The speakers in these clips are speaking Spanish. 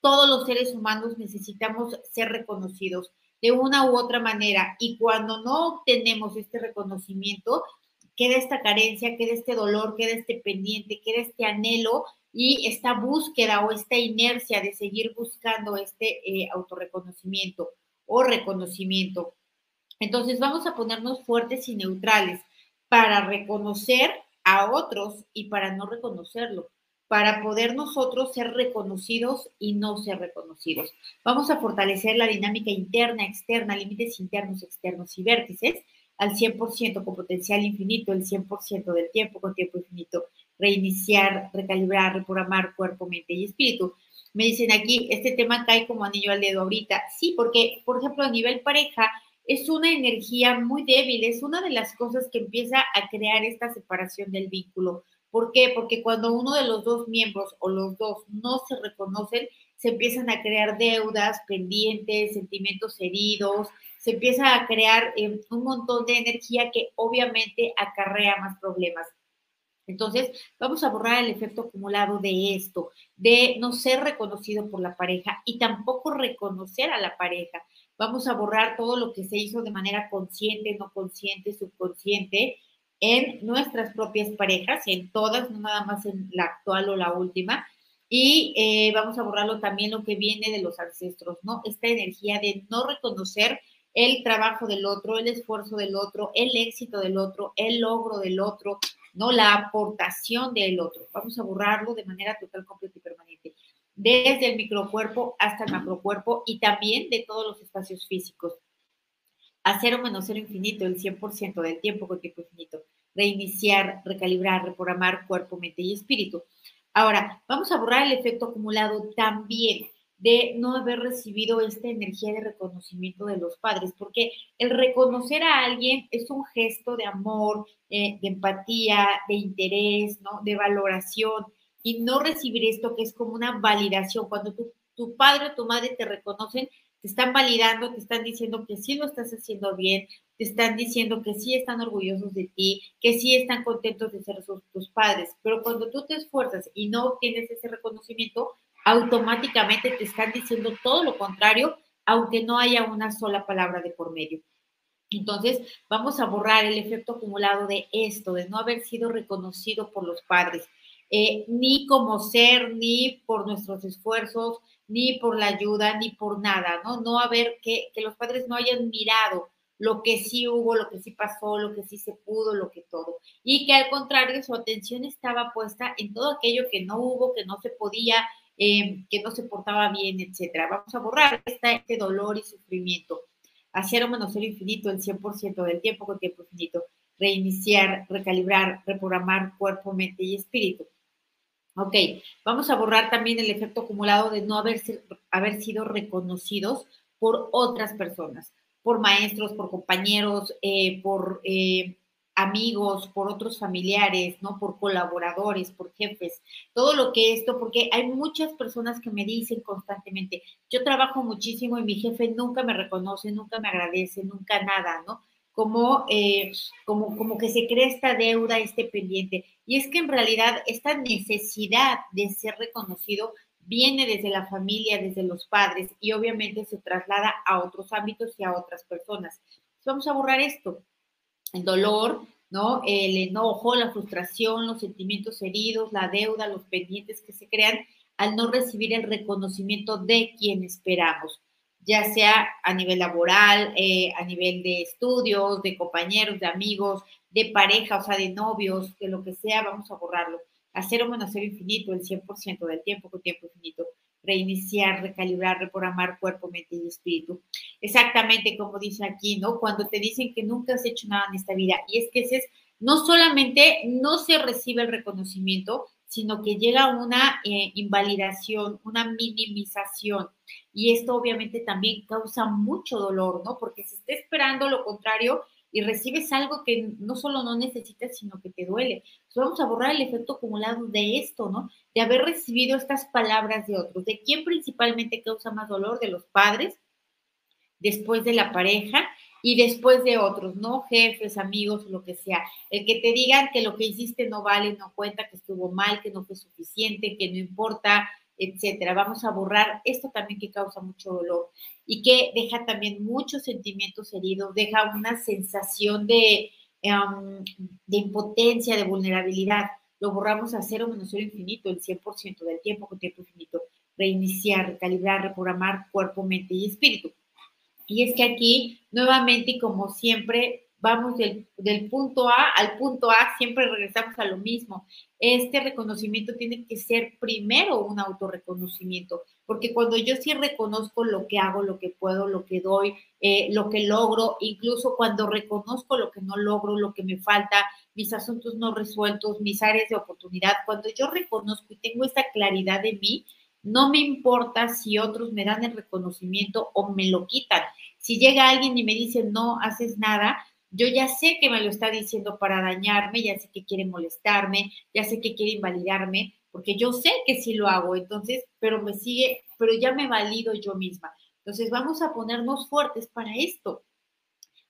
todos los seres humanos necesitamos ser reconocidos de una u otra manera y cuando no obtenemos este reconocimiento, queda esta carencia, queda este dolor, queda este pendiente, queda este anhelo y esta búsqueda o esta inercia de seguir buscando este eh, autorreconocimiento o reconocimiento. Entonces vamos a ponernos fuertes y neutrales para reconocer a otros y para no reconocerlo, para poder nosotros ser reconocidos y no ser reconocidos. Vamos a fortalecer la dinámica interna, externa, límites internos, externos y vértices al 100% con potencial infinito, el 100% del tiempo con tiempo infinito, reiniciar, recalibrar, reprogramar cuerpo, mente y espíritu. Me dicen aquí, este tema cae como anillo al dedo ahorita. Sí, porque, por ejemplo, a nivel pareja, es una energía muy débil, es una de las cosas que empieza a crear esta separación del vínculo. ¿Por qué? Porque cuando uno de los dos miembros o los dos no se reconocen, se empiezan a crear deudas, pendientes, sentimientos heridos, se empieza a crear eh, un montón de energía que obviamente acarrea más problemas. Entonces, vamos a borrar el efecto acumulado de esto, de no ser reconocido por la pareja y tampoco reconocer a la pareja. Vamos a borrar todo lo que se hizo de manera consciente, no consciente, subconsciente en nuestras propias parejas, en todas, no nada más en la actual o la última. Y eh, vamos a borrarlo también lo que viene de los ancestros, ¿no? Esta energía de no reconocer el trabajo del otro, el esfuerzo del otro, el éxito del otro, el logro del otro, ¿no? La aportación del otro. Vamos a borrarlo de manera total, completa y permanente. Desde el microcuerpo hasta el macrocuerpo y también de todos los espacios físicos. A cero menos cero infinito, el 100% del tiempo con tiempo infinito. Reiniciar, recalibrar, reprogramar cuerpo, mente y espíritu. Ahora, vamos a borrar el efecto acumulado también de no haber recibido esta energía de reconocimiento de los padres, porque el reconocer a alguien es un gesto de amor, eh, de empatía, de interés, ¿no? De valoración, y no recibir esto que es como una validación, cuando tu, tu padre o tu madre te reconocen, te están validando, te están diciendo que sí lo estás haciendo bien, te están diciendo que sí están orgullosos de ti, que sí están contentos de ser tus padres, pero cuando tú te esfuerzas y no obtienes ese reconocimiento, automáticamente te están diciendo todo lo contrario, aunque no haya una sola palabra de por medio. Entonces, vamos a borrar el efecto acumulado de esto, de no haber sido reconocido por los padres, eh, ni como ser, ni por nuestros esfuerzos, ni por la ayuda, ni por nada, ¿no? No haber que, los padres no hayan mirado lo que sí hubo, lo que sí pasó, lo que sí se pudo, lo que todo. Y que al contrario, su atención estaba puesta en todo aquello que no hubo, que no se podía, eh, que no se portaba bien, etcétera. Vamos a borrar este dolor y sufrimiento. Hacer o menos el infinito el 100% del tiempo con tiempo infinito. Reiniciar, recalibrar, reprogramar cuerpo, mente y espíritu. Ok, vamos a borrar también el efecto acumulado de no haber, haber sido reconocidos por otras personas, por maestros, por compañeros, eh, por eh, amigos, por otros familiares, ¿no? Por colaboradores, por jefes, todo lo que esto, porque hay muchas personas que me dicen constantemente, yo trabajo muchísimo y mi jefe nunca me reconoce, nunca me agradece, nunca nada, ¿no? Como, eh, como, como que se crea esta deuda, este pendiente. Y es que en realidad esta necesidad de ser reconocido viene desde la familia, desde los padres y obviamente se traslada a otros ámbitos y a otras personas. Vamos a borrar esto el dolor, ¿no? El enojo, la frustración, los sentimientos heridos, la deuda, los pendientes que se crean al no recibir el reconocimiento de quien esperamos, ya sea a nivel laboral, eh, a nivel de estudios, de compañeros, de amigos, de pareja, o sea, de novios, de lo que sea, vamos a borrarlo. Hacer o menos infinito el 100% del tiempo con tiempo infinito reiniciar, recalibrar, reprogramar cuerpo, mente y espíritu. Exactamente como dice aquí, ¿no? Cuando te dicen que nunca has hecho nada en esta vida. Y es que ese es, no solamente no se recibe el reconocimiento, sino que llega una eh, invalidación, una minimización. Y esto obviamente también causa mucho dolor, ¿no? Porque se está esperando lo contrario y recibes algo que no solo no necesitas, sino que te duele. vamos a borrar el efecto acumulado de esto, ¿no? De haber recibido estas palabras de otros. ¿De quién principalmente causa más dolor? De los padres, después de la pareja y después de otros, ¿no? Jefes, amigos, lo que sea. El que te digan que lo que hiciste no vale, no cuenta, que estuvo mal, que no fue suficiente, que no importa, etcétera. Vamos a borrar esto también que causa mucho dolor y que deja también muchos sentimientos heridos, deja una sensación de, em, de impotencia, de vulnerabilidad. Lo borramos a cero menos cero infinito, el 100% del tiempo con tiempo infinito. Reiniciar, recalibrar, reprogramar cuerpo, mente y espíritu. Y es que aquí, nuevamente, como siempre, vamos del, punto A al punto A, siempre regresamos a lo mismo. Este reconocimiento tiene que ser primero un autorreconocimiento, porque cuando yo sí reconozco lo que hago, lo que puedo, lo que doy, eh, lo que logro, incluso cuando reconozco lo que no logro, lo que me falta, mis asuntos no resueltos, mis áreas de oportunidad, cuando yo reconozco y tengo esta claridad de mí, no me importa si otros me dan el reconocimiento o me lo quitan. Si llega alguien y me dice, no haces nada, yo ya sé que me lo está diciendo para dañarme, ya sé que quiere molestarme, ya sé que quiere invalidarme, porque yo sé que sí lo hago, entonces, pero me sigue, pero ya me valido yo misma. Entonces, vamos a ponernos fuertes para esto.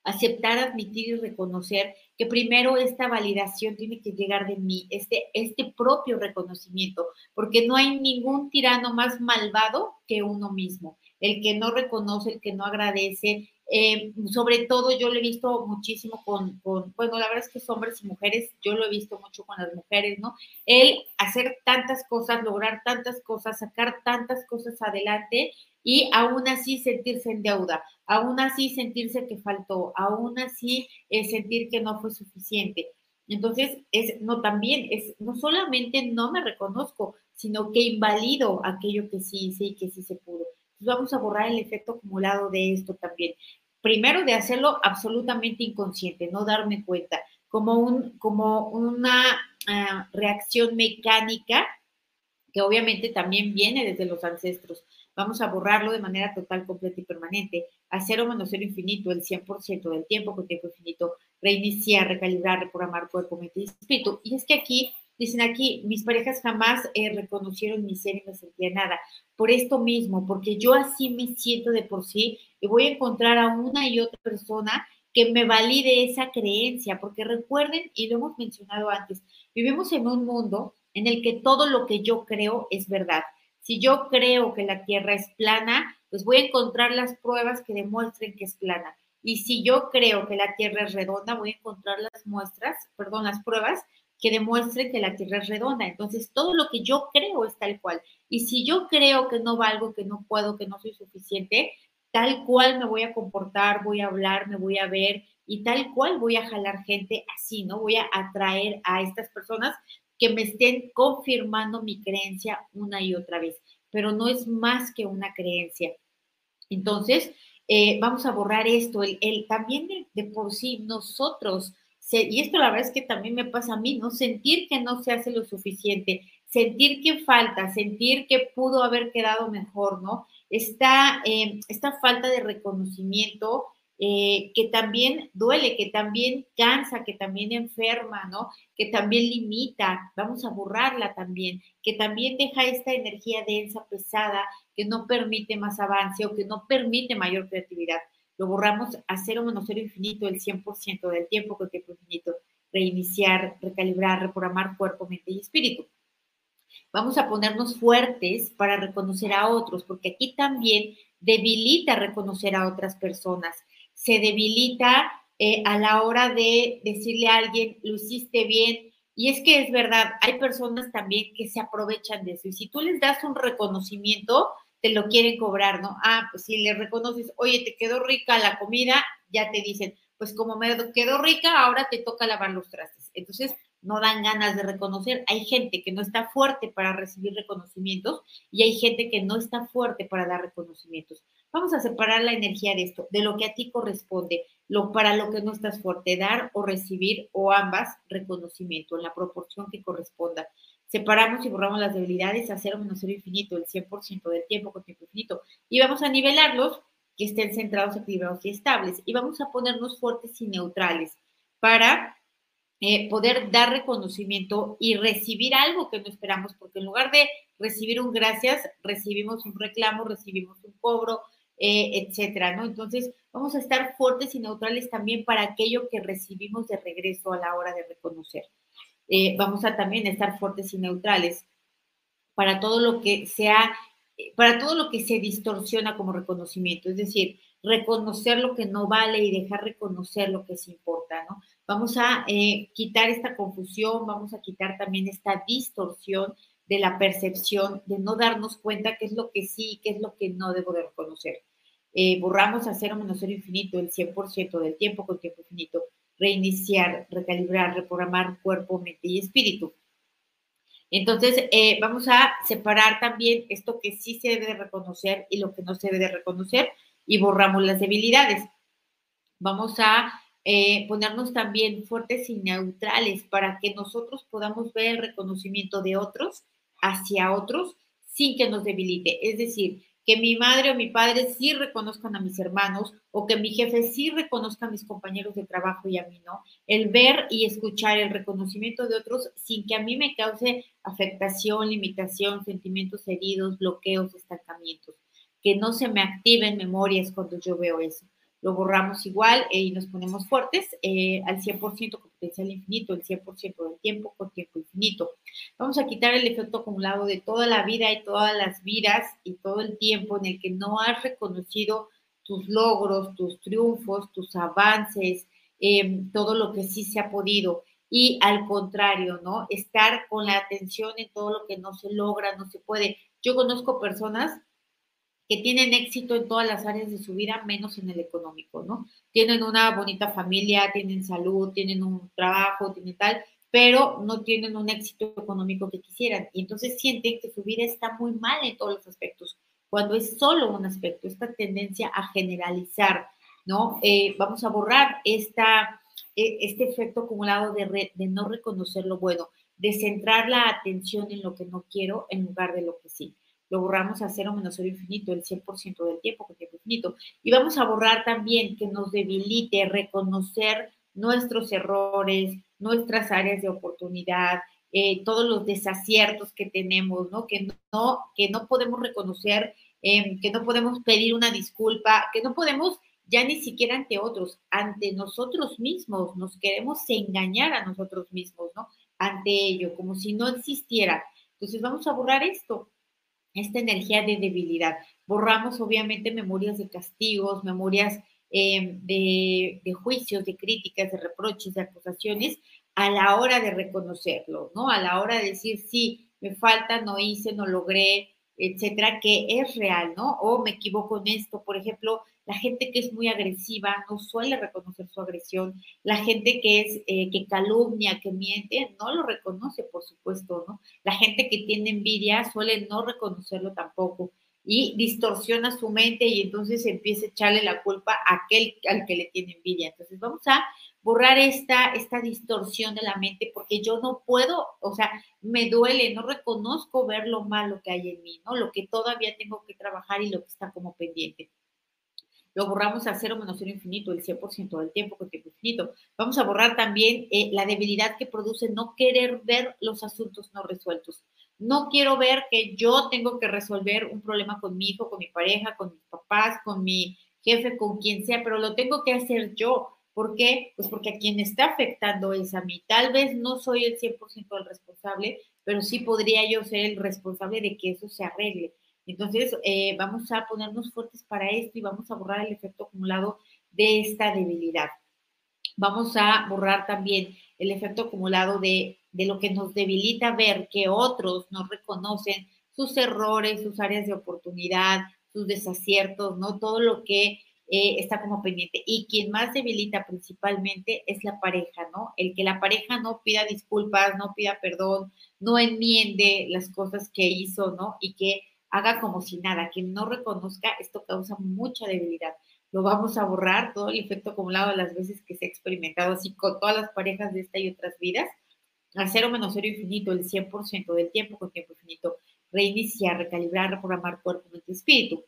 Aceptar, admitir y reconocer que primero esta validación tiene que llegar de mí, este, este propio reconocimiento, porque no hay ningún tirano más malvado que uno mismo. El que no reconoce, el que no agradece, eh, sobre todo yo lo he visto muchísimo con, bueno, la verdad es que es hombres y mujeres, yo lo he visto mucho con las mujeres, ¿no? El hacer tantas cosas, lograr tantas cosas, sacar tantas cosas adelante y aún así sentirse en deuda, aún así sentirse que faltó, aún así eh, sentir que no fue suficiente. Entonces, es, no, también, es, no solamente no me reconozco, sino que invalido aquello que sí hice y que sí se pudo vamos a borrar el efecto acumulado de esto también. Primero, de hacerlo absolutamente inconsciente, no darme cuenta, como, un, como una ah, reacción mecánica que obviamente también viene desde los ancestros. Vamos a borrarlo de manera total, completa y permanente. A cero menos cero infinito, el 100% del tiempo con tiempo infinito. Reiniciar, recalibrar, reprogramar cuerpo, mente y espíritu. Y es que aquí Dicen aquí, mis parejas jamás eh, reconocieron mi ser y me sentía nada. Por esto mismo, porque yo así me siento de por sí y voy a encontrar a una y otra persona que me valide esa creencia, porque recuerden, y lo hemos mencionado antes, vivimos en un mundo en el que todo lo que yo creo es verdad. Si yo creo que la Tierra es plana, pues voy a encontrar las pruebas que demuestren que es plana. Y si yo creo que la Tierra es redonda, voy a encontrar las muestras, perdón, las pruebas que demuestre que la Tierra es redonda. Entonces, todo lo que yo creo es tal cual. Y si yo creo que no valgo, que no puedo, que no soy suficiente, tal cual me voy a comportar, voy a hablar, me voy a ver y tal cual voy a jalar gente así, ¿no? Voy a atraer a estas personas que me estén confirmando mi creencia una y otra vez. Pero no es más que una creencia. Entonces, eh, vamos a borrar esto. El, también de por sí nosotros y esto la verdad es que también me pasa a mí, ¿no? Sentir que no se hace lo suficiente, sentir que falta, sentir que pudo haber quedado mejor, ¿no? Esta, eh, esta falta de reconocimiento eh, que también duele, que también cansa, que también enferma, ¿no? Que también limita, vamos a borrarla también, que también deja esta energía densa, pesada, que no permite más avance o que no permite mayor creatividad lo borramos a cero menos cero infinito el 100% del tiempo con tiempo infinito, reiniciar, recalibrar, reprogramar cuerpo, mente y espíritu. Vamos a ponernos fuertes para reconocer a otros, porque aquí también debilita reconocer a otras personas, se debilita eh, a la hora de decirle a alguien, lo hiciste bien, y es que es verdad, hay personas también que se aprovechan de eso. Y si tú les das un reconocimiento, te lo quieren cobrar, ¿no? Ah, pues si le reconoces, oye, te quedó rica la comida, ya te dicen, pues como me quedó rica, ahora te toca lavar los trastes. Entonces, no dan ganas de reconocer. Hay gente que no está fuerte para recibir reconocimientos y hay gente que no está fuerte para dar reconocimientos. Vamos a separar la energía de esto, de lo que a ti corresponde, lo para lo que no estás fuerte, dar o recibir o ambas reconocimiento en la proporción que corresponda. Separamos y borramos las debilidades a cero menos cero infinito, el 100% del tiempo con tiempo infinito. Y vamos a nivelarlos que estén centrados, equilibrados y estables. Y vamos a ponernos fuertes y neutrales para eh, poder dar reconocimiento y recibir algo que no esperamos, porque en lugar de recibir un gracias, recibimos un reclamo, recibimos un cobro, eh, etcétera, ¿no? Entonces, vamos a estar fuertes y neutrales también para aquello que recibimos de regreso a la hora de reconocer. Eh, vamos a también estar fuertes y neutrales para todo lo que sea, para todo lo que se distorsiona como reconocimiento, es decir, reconocer lo que no vale y dejar reconocer lo que sí importa, ¿no? Vamos a eh, quitar esta confusión, vamos a quitar también esta distorsión de la percepción, de no darnos cuenta qué es lo que sí qué es lo que no debo de reconocer. Eh, borramos a cero menos cero infinito el 100% del tiempo con tiempo infinito, reiniciar, recalibrar, reprogramar cuerpo, mente y espíritu. Entonces, eh, vamos a separar también esto que sí se debe de reconocer y lo que no se debe de reconocer y borramos las debilidades. Vamos a eh, ponernos también fuertes y neutrales para que nosotros podamos ver el reconocimiento de otros hacia otros sin que nos debilite. Es decir, que mi madre o mi padre sí reconozcan a mis hermanos o que mi jefe sí reconozca a mis compañeros de trabajo y a mí no. El ver y escuchar el reconocimiento de otros sin que a mí me cause afectación, limitación, sentimientos heridos, bloqueos, estancamientos. Que no se me activen memorias cuando yo veo eso lo borramos igual eh, y nos ponemos fuertes eh, al 100% con potencial infinito, el 100% del tiempo con tiempo infinito. Vamos a quitar el efecto acumulado de toda la vida y todas las vidas y todo el tiempo en el que no has reconocido tus logros, tus triunfos, tus avances, em, todo lo que sí se ha podido. Y al contrario, ¿no? Estar con la atención en todo lo que no se logra, no se puede. Yo conozco personas que tienen éxito en todas las áreas de su vida, menos en el económico, ¿no? Tienen una bonita familia, tienen salud, tienen un trabajo, tienen tal, pero no tienen un éxito económico que quisieran. Y entonces sienten que su vida está muy mal en todos los aspectos, cuando es solo un aspecto, esta tendencia a generalizar, ¿no? Eh, vamos a borrar esta, e, este efecto acumulado de, de no reconocer lo bueno, de centrar la atención en lo que no quiero en lugar de lo que sí lo borramos a cero menos cero infinito, el 100% del tiempo con tiempo infinito. Y vamos a borrar también que nos debilite reconocer nuestros errores, nuestras áreas de oportunidad, eh, todos los desaciertos que tenemos, ¿no? Que no, que no podemos reconocer, em, que no podemos pedir una disculpa, que no podemos ya ni siquiera ante otros, ante nosotros mismos, nos queremos engañar a nosotros mismos, ¿no? Ante ello, como si no existiera. Entonces vamos a borrar esto, esta energía de debilidad. Borramos obviamente memorias de castigos, memorias em, de, de, juicios, de críticas, de reproches, de acusaciones a la hora de reconocerlo, ¿no? A la hora de decir, sí, me falta, no hice, no logré, etcétera, que es real, ¿no? O me equivoco en esto. Por ejemplo, la gente que es muy agresiva no suele reconocer su agresión. La gente que es, eh, que calumnia, que miente, no lo reconoce, por supuesto, ¿no? La gente que tiene envidia suele no reconocerlo tampoco y distorsiona su mente y entonces empieza a echarle la culpa a aquel al que le tiene envidia. Entonces vamos a borrar esta, esta distorsión de la mente porque yo no puedo, o sea, me duele, no reconozco ver lo malo que hay en mí, ¿no? Lo que todavía tengo que trabajar y lo que está como pendiente. Lo borramos a cero menos cero infinito, el 100% del tiempo con tiempo infinito. Vamos a borrar también eh, la debilidad que produce no querer ver los asuntos no resueltos. No quiero ver que yo tengo que resolver un problema con mi hijo, con mi pareja, con mis papás, con mi jefe, con quien sea, pero lo tengo que hacer yo ¿Por qué? Pues porque a quien está afectando es a mí. Tal vez no soy el 100% el responsable, pero sí podría yo ser el responsable de que eso se arregle. Entonces, eh, vamos a ponernos fuertes para esto y vamos a borrar el efecto acumulado de esta debilidad. Vamos a borrar también el efecto acumulado de, de lo que nos debilita ver que otros no reconocen sus errores, sus áreas de oportunidad, sus desaciertos, ¿no? Todo lo que eh, está como pendiente. Y quien más debilita principalmente es la pareja, ¿no? El que la pareja no pida disculpas, no pida perdón, no enmiende las cosas que hizo, ¿no? Y que haga como si nada, quien no reconozca, esto causa mucha debilidad. Lo vamos a borrar, todo el efecto acumulado de las veces que se ha experimentado así con todas las parejas de esta y otras vidas, a cero menos cero infinito, el 100% del tiempo con tiempo infinito, reiniciar, recalibrar, reprogramar cuerpo, mente, espíritu.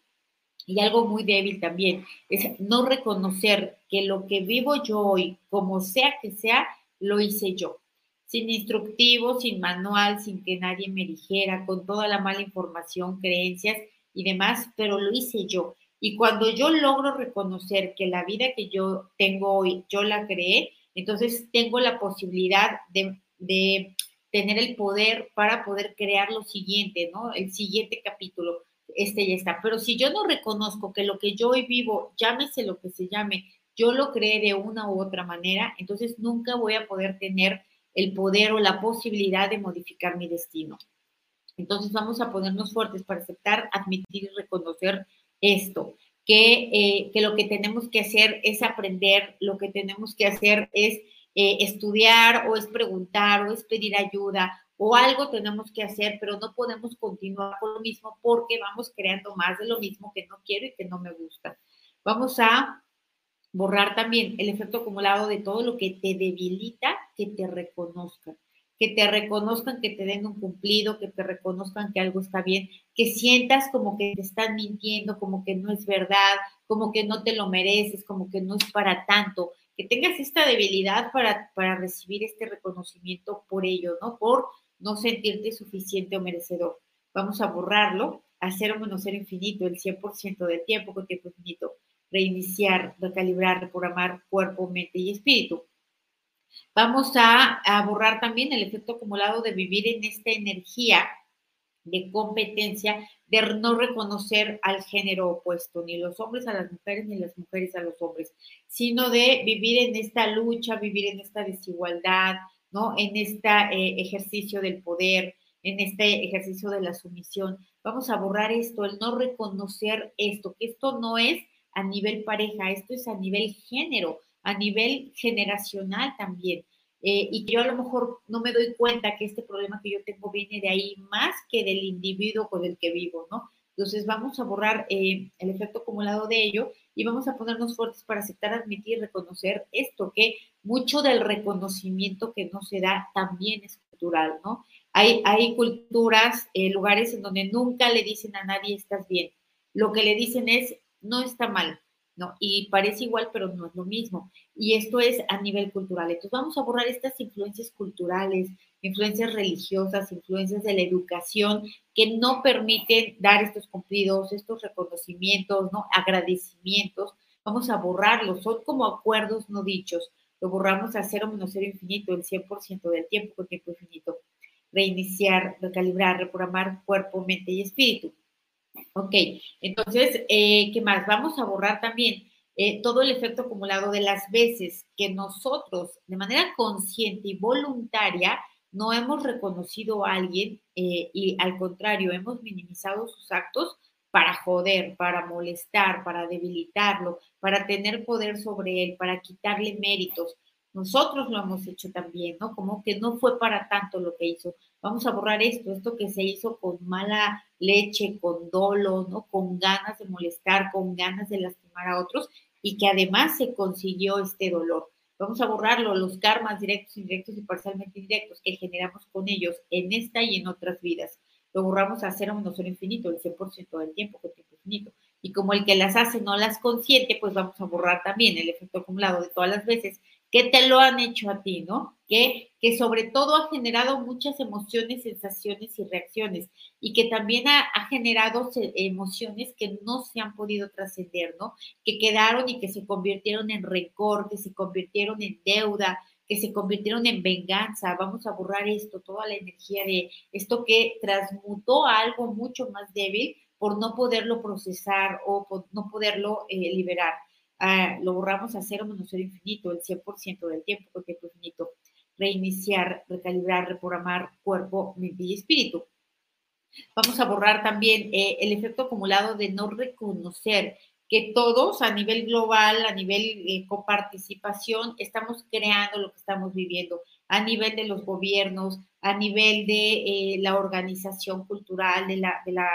Y algo muy débil también es no reconocer que lo que vivo yo hoy, como sea que sea, lo hice yo. Sin instructivo, sin manual, sin que nadie me dijera, con toda la mala información, creencias y demás, pero lo hice yo. Y cuando yo logro reconocer que la vida que yo tengo hoy, yo la creé, entonces tengo la posibilidad de, de tener el poder para poder crear lo siguiente, ¿no? El siguiente capítulo, este ya está. Pero si yo no reconozco que lo que yo hoy vivo, llámese lo que se llame, yo lo creé de una u otra manera, entonces nunca voy a poder tener el poder o la posibilidad de modificar mi destino. Entonces vamos a ponernos fuertes para aceptar, admitir y reconocer esto, que, eh, que lo que tenemos que hacer es aprender, lo que tenemos que hacer es eh, estudiar o es preguntar o es pedir ayuda o algo tenemos que hacer, pero no podemos continuar con lo mismo porque vamos creando más de lo mismo que no quiero y que no me gusta. Vamos a borrar también el efecto acumulado de todo lo que te debilita, que te reconozcan, que te reconozcan, que te den un cumplido, que te reconozcan que algo está bien, que sientas como que te están mintiendo, como que no es verdad, como que no te lo mereces, como que no es para tanto, que tengas esta debilidad para, para recibir este reconocimiento por ello, ¿no? Por no sentirte suficiente o merecedor. Vamos a borrarlo, hacer menos ser infinito el 100% del tiempo con tiempo infinito, reiniciar, recalibrar, reprogramar cuerpo, mente y espíritu. Vamos a, a borrar también el efecto acumulado de vivir en esta energía de competencia, de no reconocer al género opuesto, ni los hombres a las mujeres, ni las mujeres a los hombres, sino de vivir en esta lucha, vivir en esta desigualdad, ¿no? En este ejercicio del poder, en este ejercicio de la sumisión. Vamos a borrar esto, el no reconocer esto, que esto no es a nivel pareja, esto es a nivel género, a nivel generacional también. Eh, y que yo a lo mejor no me doy cuenta que este problema que yo tengo viene de ahí más que del individuo con el que vivo, ¿no? Entonces vamos a borrar eh, el efecto acumulado de ello y vamos a ponernos fuertes para aceptar, admitir y reconocer esto, que mucho del reconocimiento que no se da también es cultural, ¿no? Hay, hay culturas, eh, lugares en donde nunca le dicen a nadie estás bien. Lo que le dicen es no está mal, ¿no? Y parece igual, pero no es lo mismo. Y esto es a nivel cultural. Entonces vamos a borrar estas influencias culturales, influencias religiosas, influencias de la educación que no permiten dar estos cumplidos, estos reconocimientos, ¿no? Agradecimientos. Vamos a borrarlos, son como acuerdos no dichos. Lo borramos a cero menos cero infinito, el 100% del tiempo con tiempo infinito. Reiniciar, recalibrar, reprogramar cuerpo, mente y espíritu. Ok, entonces, eh, ¿qué más? Vamos a borrar también eh, todo el efecto acumulado de las veces que nosotros, de manera consciente y voluntaria, no hemos reconocido a alguien eh, y al contrario, hemos minimizado sus actos para joder, para molestar, para debilitarlo, para tener poder sobre él, para quitarle méritos. Nosotros lo hemos hecho también, ¿no? Como que no fue para tanto lo que hizo. Vamos a borrar esto, esto que se hizo con mala leche, con dolo, ¿no? Con ganas de molestar, con ganas de lastimar a otros y que además se consiguió este dolor. Vamos a borrarlo, los karmas directos, indirectos y parcialmente indirectos que generamos con ellos en esta y en otras vidas. Lo borramos a cero menos cero infinito, el 100% del tiempo, con tiempo infinito. Y como el que las hace no las consiente, pues vamos a borrar también el efecto acumulado de todas las veces que te lo han hecho a ti, ¿no? Que, que sobre todo ha generado muchas emociones, sensaciones y reacciones y que también ha, generado emociones que no se han podido trascender, ¿no? Que quedaron y que se convirtieron en rencor, que se convirtieron en deuda, que se convirtieron en venganza. Vamos a borrar esto, toda la energía de esto que transmutó a algo mucho más débil por no poderlo procesar o por no poderlo eh, liberar lo borramos a cero menos cero infinito, el 100% del tiempo, porque tiempo infinito. Reiniciar, recalibrar, reprogramar cuerpo, mente y espíritu. Vamos a borrar también eh, el efecto acumulado de no reconocer que todos a nivel global, a nivel eh, coparticipación, estamos creando lo que estamos viviendo, a nivel de los gobiernos, a nivel de eh, la organización cultural, de la, de la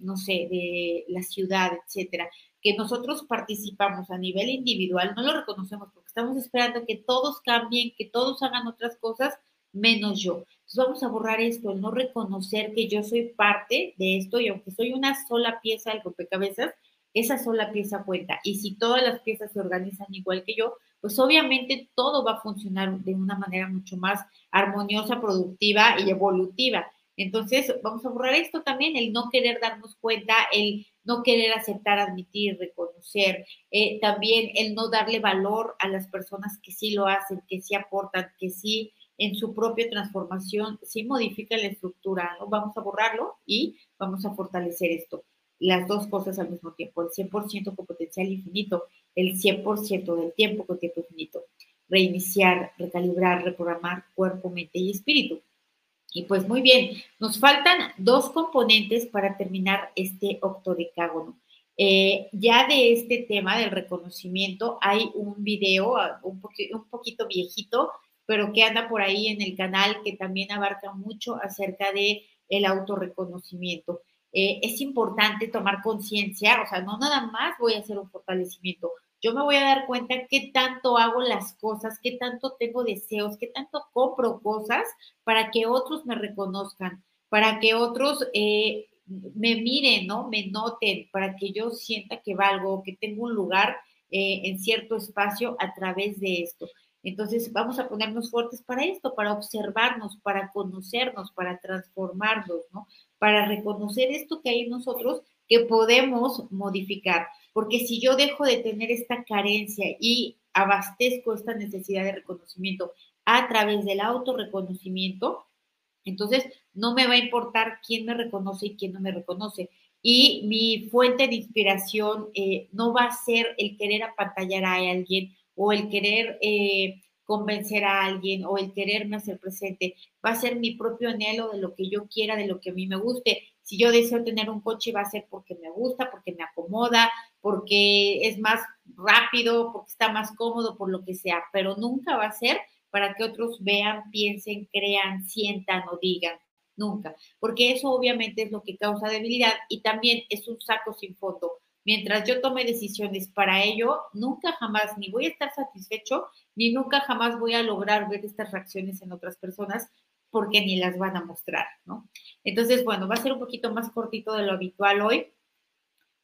no sé, de la ciudad, etcétera que nosotros participamos a nivel individual, no lo reconocemos porque estamos esperando que todos cambien, que todos hagan otras cosas, menos yo. Entonces vamos a borrar esto, el no reconocer que yo soy parte de esto y aunque soy una sola pieza del rompecabezas, esa sola pieza cuenta. Y si todas las piezas se organizan igual que yo, pues obviamente todo va a funcionar de una manera mucho más armoniosa, productiva y evolutiva. Entonces, vamos a borrar esto también, el no querer darnos cuenta, el no querer aceptar, admitir, reconocer, eh, también el no darle valor a las personas que sí lo hacen, que sí aportan, que sí en su propia transformación, sí modifica la estructura, ¿no? Vamos a borrarlo y vamos a fortalecer esto. Las dos cosas al mismo tiempo, el 100% con potencial infinito, el 100% del tiempo con tiempo infinito. Reiniciar, recalibrar, reprogramar cuerpo, mente y espíritu. Y pues muy bien, nos faltan dos componentes para terminar este octodecágono. Eh, ya de este tema del reconocimiento hay un video ah, un, poquito viejito, pero que anda por ahí en el canal que también abarca mucho acerca de el autorreconocimiento. Eh, es importante tomar conciencia, o sea, no nada más voy a hacer un fortalecimiento, yo me voy a dar cuenta qué tanto hago las cosas, qué tanto tengo deseos, qué tanto compro cosas para que otros me reconozcan, para que otros eh, me miren, ¿no? Me noten, para que yo sienta que valgo, que tengo un lugar eh, en cierto espacio a través de esto. Entonces, vamos a ponernos fuertes para esto, para observarnos, para conocernos, para transformarnos, ¿no? Para reconocer esto que hay en nosotros que podemos modificar. Porque si yo dejo de tener esta carencia y abastezco esta necesidad de reconocimiento a través del autorreconocimiento, entonces no me va a importar quién me reconoce y quién no me reconoce. Y mi fuente de inspiración eh, no va a ser el querer apantallar a alguien o el querer eh, convencer a alguien o el quererme hacer presente. Va a ser mi propio anhelo de lo que yo quiera, de lo que a mí me guste. Si yo deseo tener un coche, va a ser porque me gusta, porque me acomoda, porque es más rápido, porque está más cómodo, por lo que sea, pero nunca va a ser para que otros vean, piensen, crean, sientan o digan. Nunca, porque eso obviamente es lo que causa debilidad y también es un saco sin fondo. Mientras yo tome decisiones para ello, nunca jamás ni voy a estar satisfecho, ni nunca jamás voy a lograr ver estas reacciones en otras personas porque ni las van a mostrar, ¿no? Entonces, bueno, va a ser un poquito más cortito de lo habitual hoy.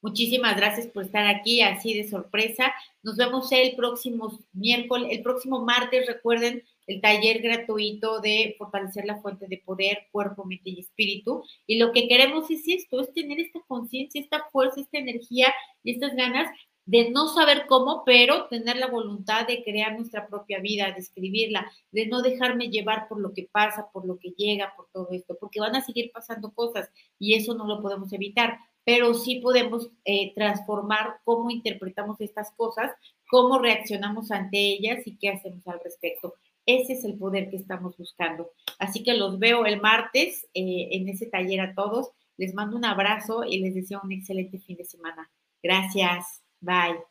Muchísimas gracias por estar aquí así de sorpresa. Nos vemos el próximo miércoles, el próximo martes, recuerden el taller gratuito de fortalecer la fuente de poder, cuerpo, mente y espíritu. Y lo que queremos es esto, es tener esta conciencia, esta fuerza, esta energía y estas ganas de no saber cómo, pero tener la voluntad de crear nuestra propia vida, de escribirla, de no dejarme llevar por lo que pasa, por lo que llega, por todo esto, porque van a seguir pasando cosas y eso no lo podemos evitar, pero sí podemos eh, transformar cómo interpretamos estas cosas, cómo reaccionamos ante ellas y qué hacemos al respecto. Ese es el poder que estamos buscando. Así que los veo el martes eh, en ese taller a todos. Les mando un abrazo y les deseo un excelente fin de semana. Gracias. Bye.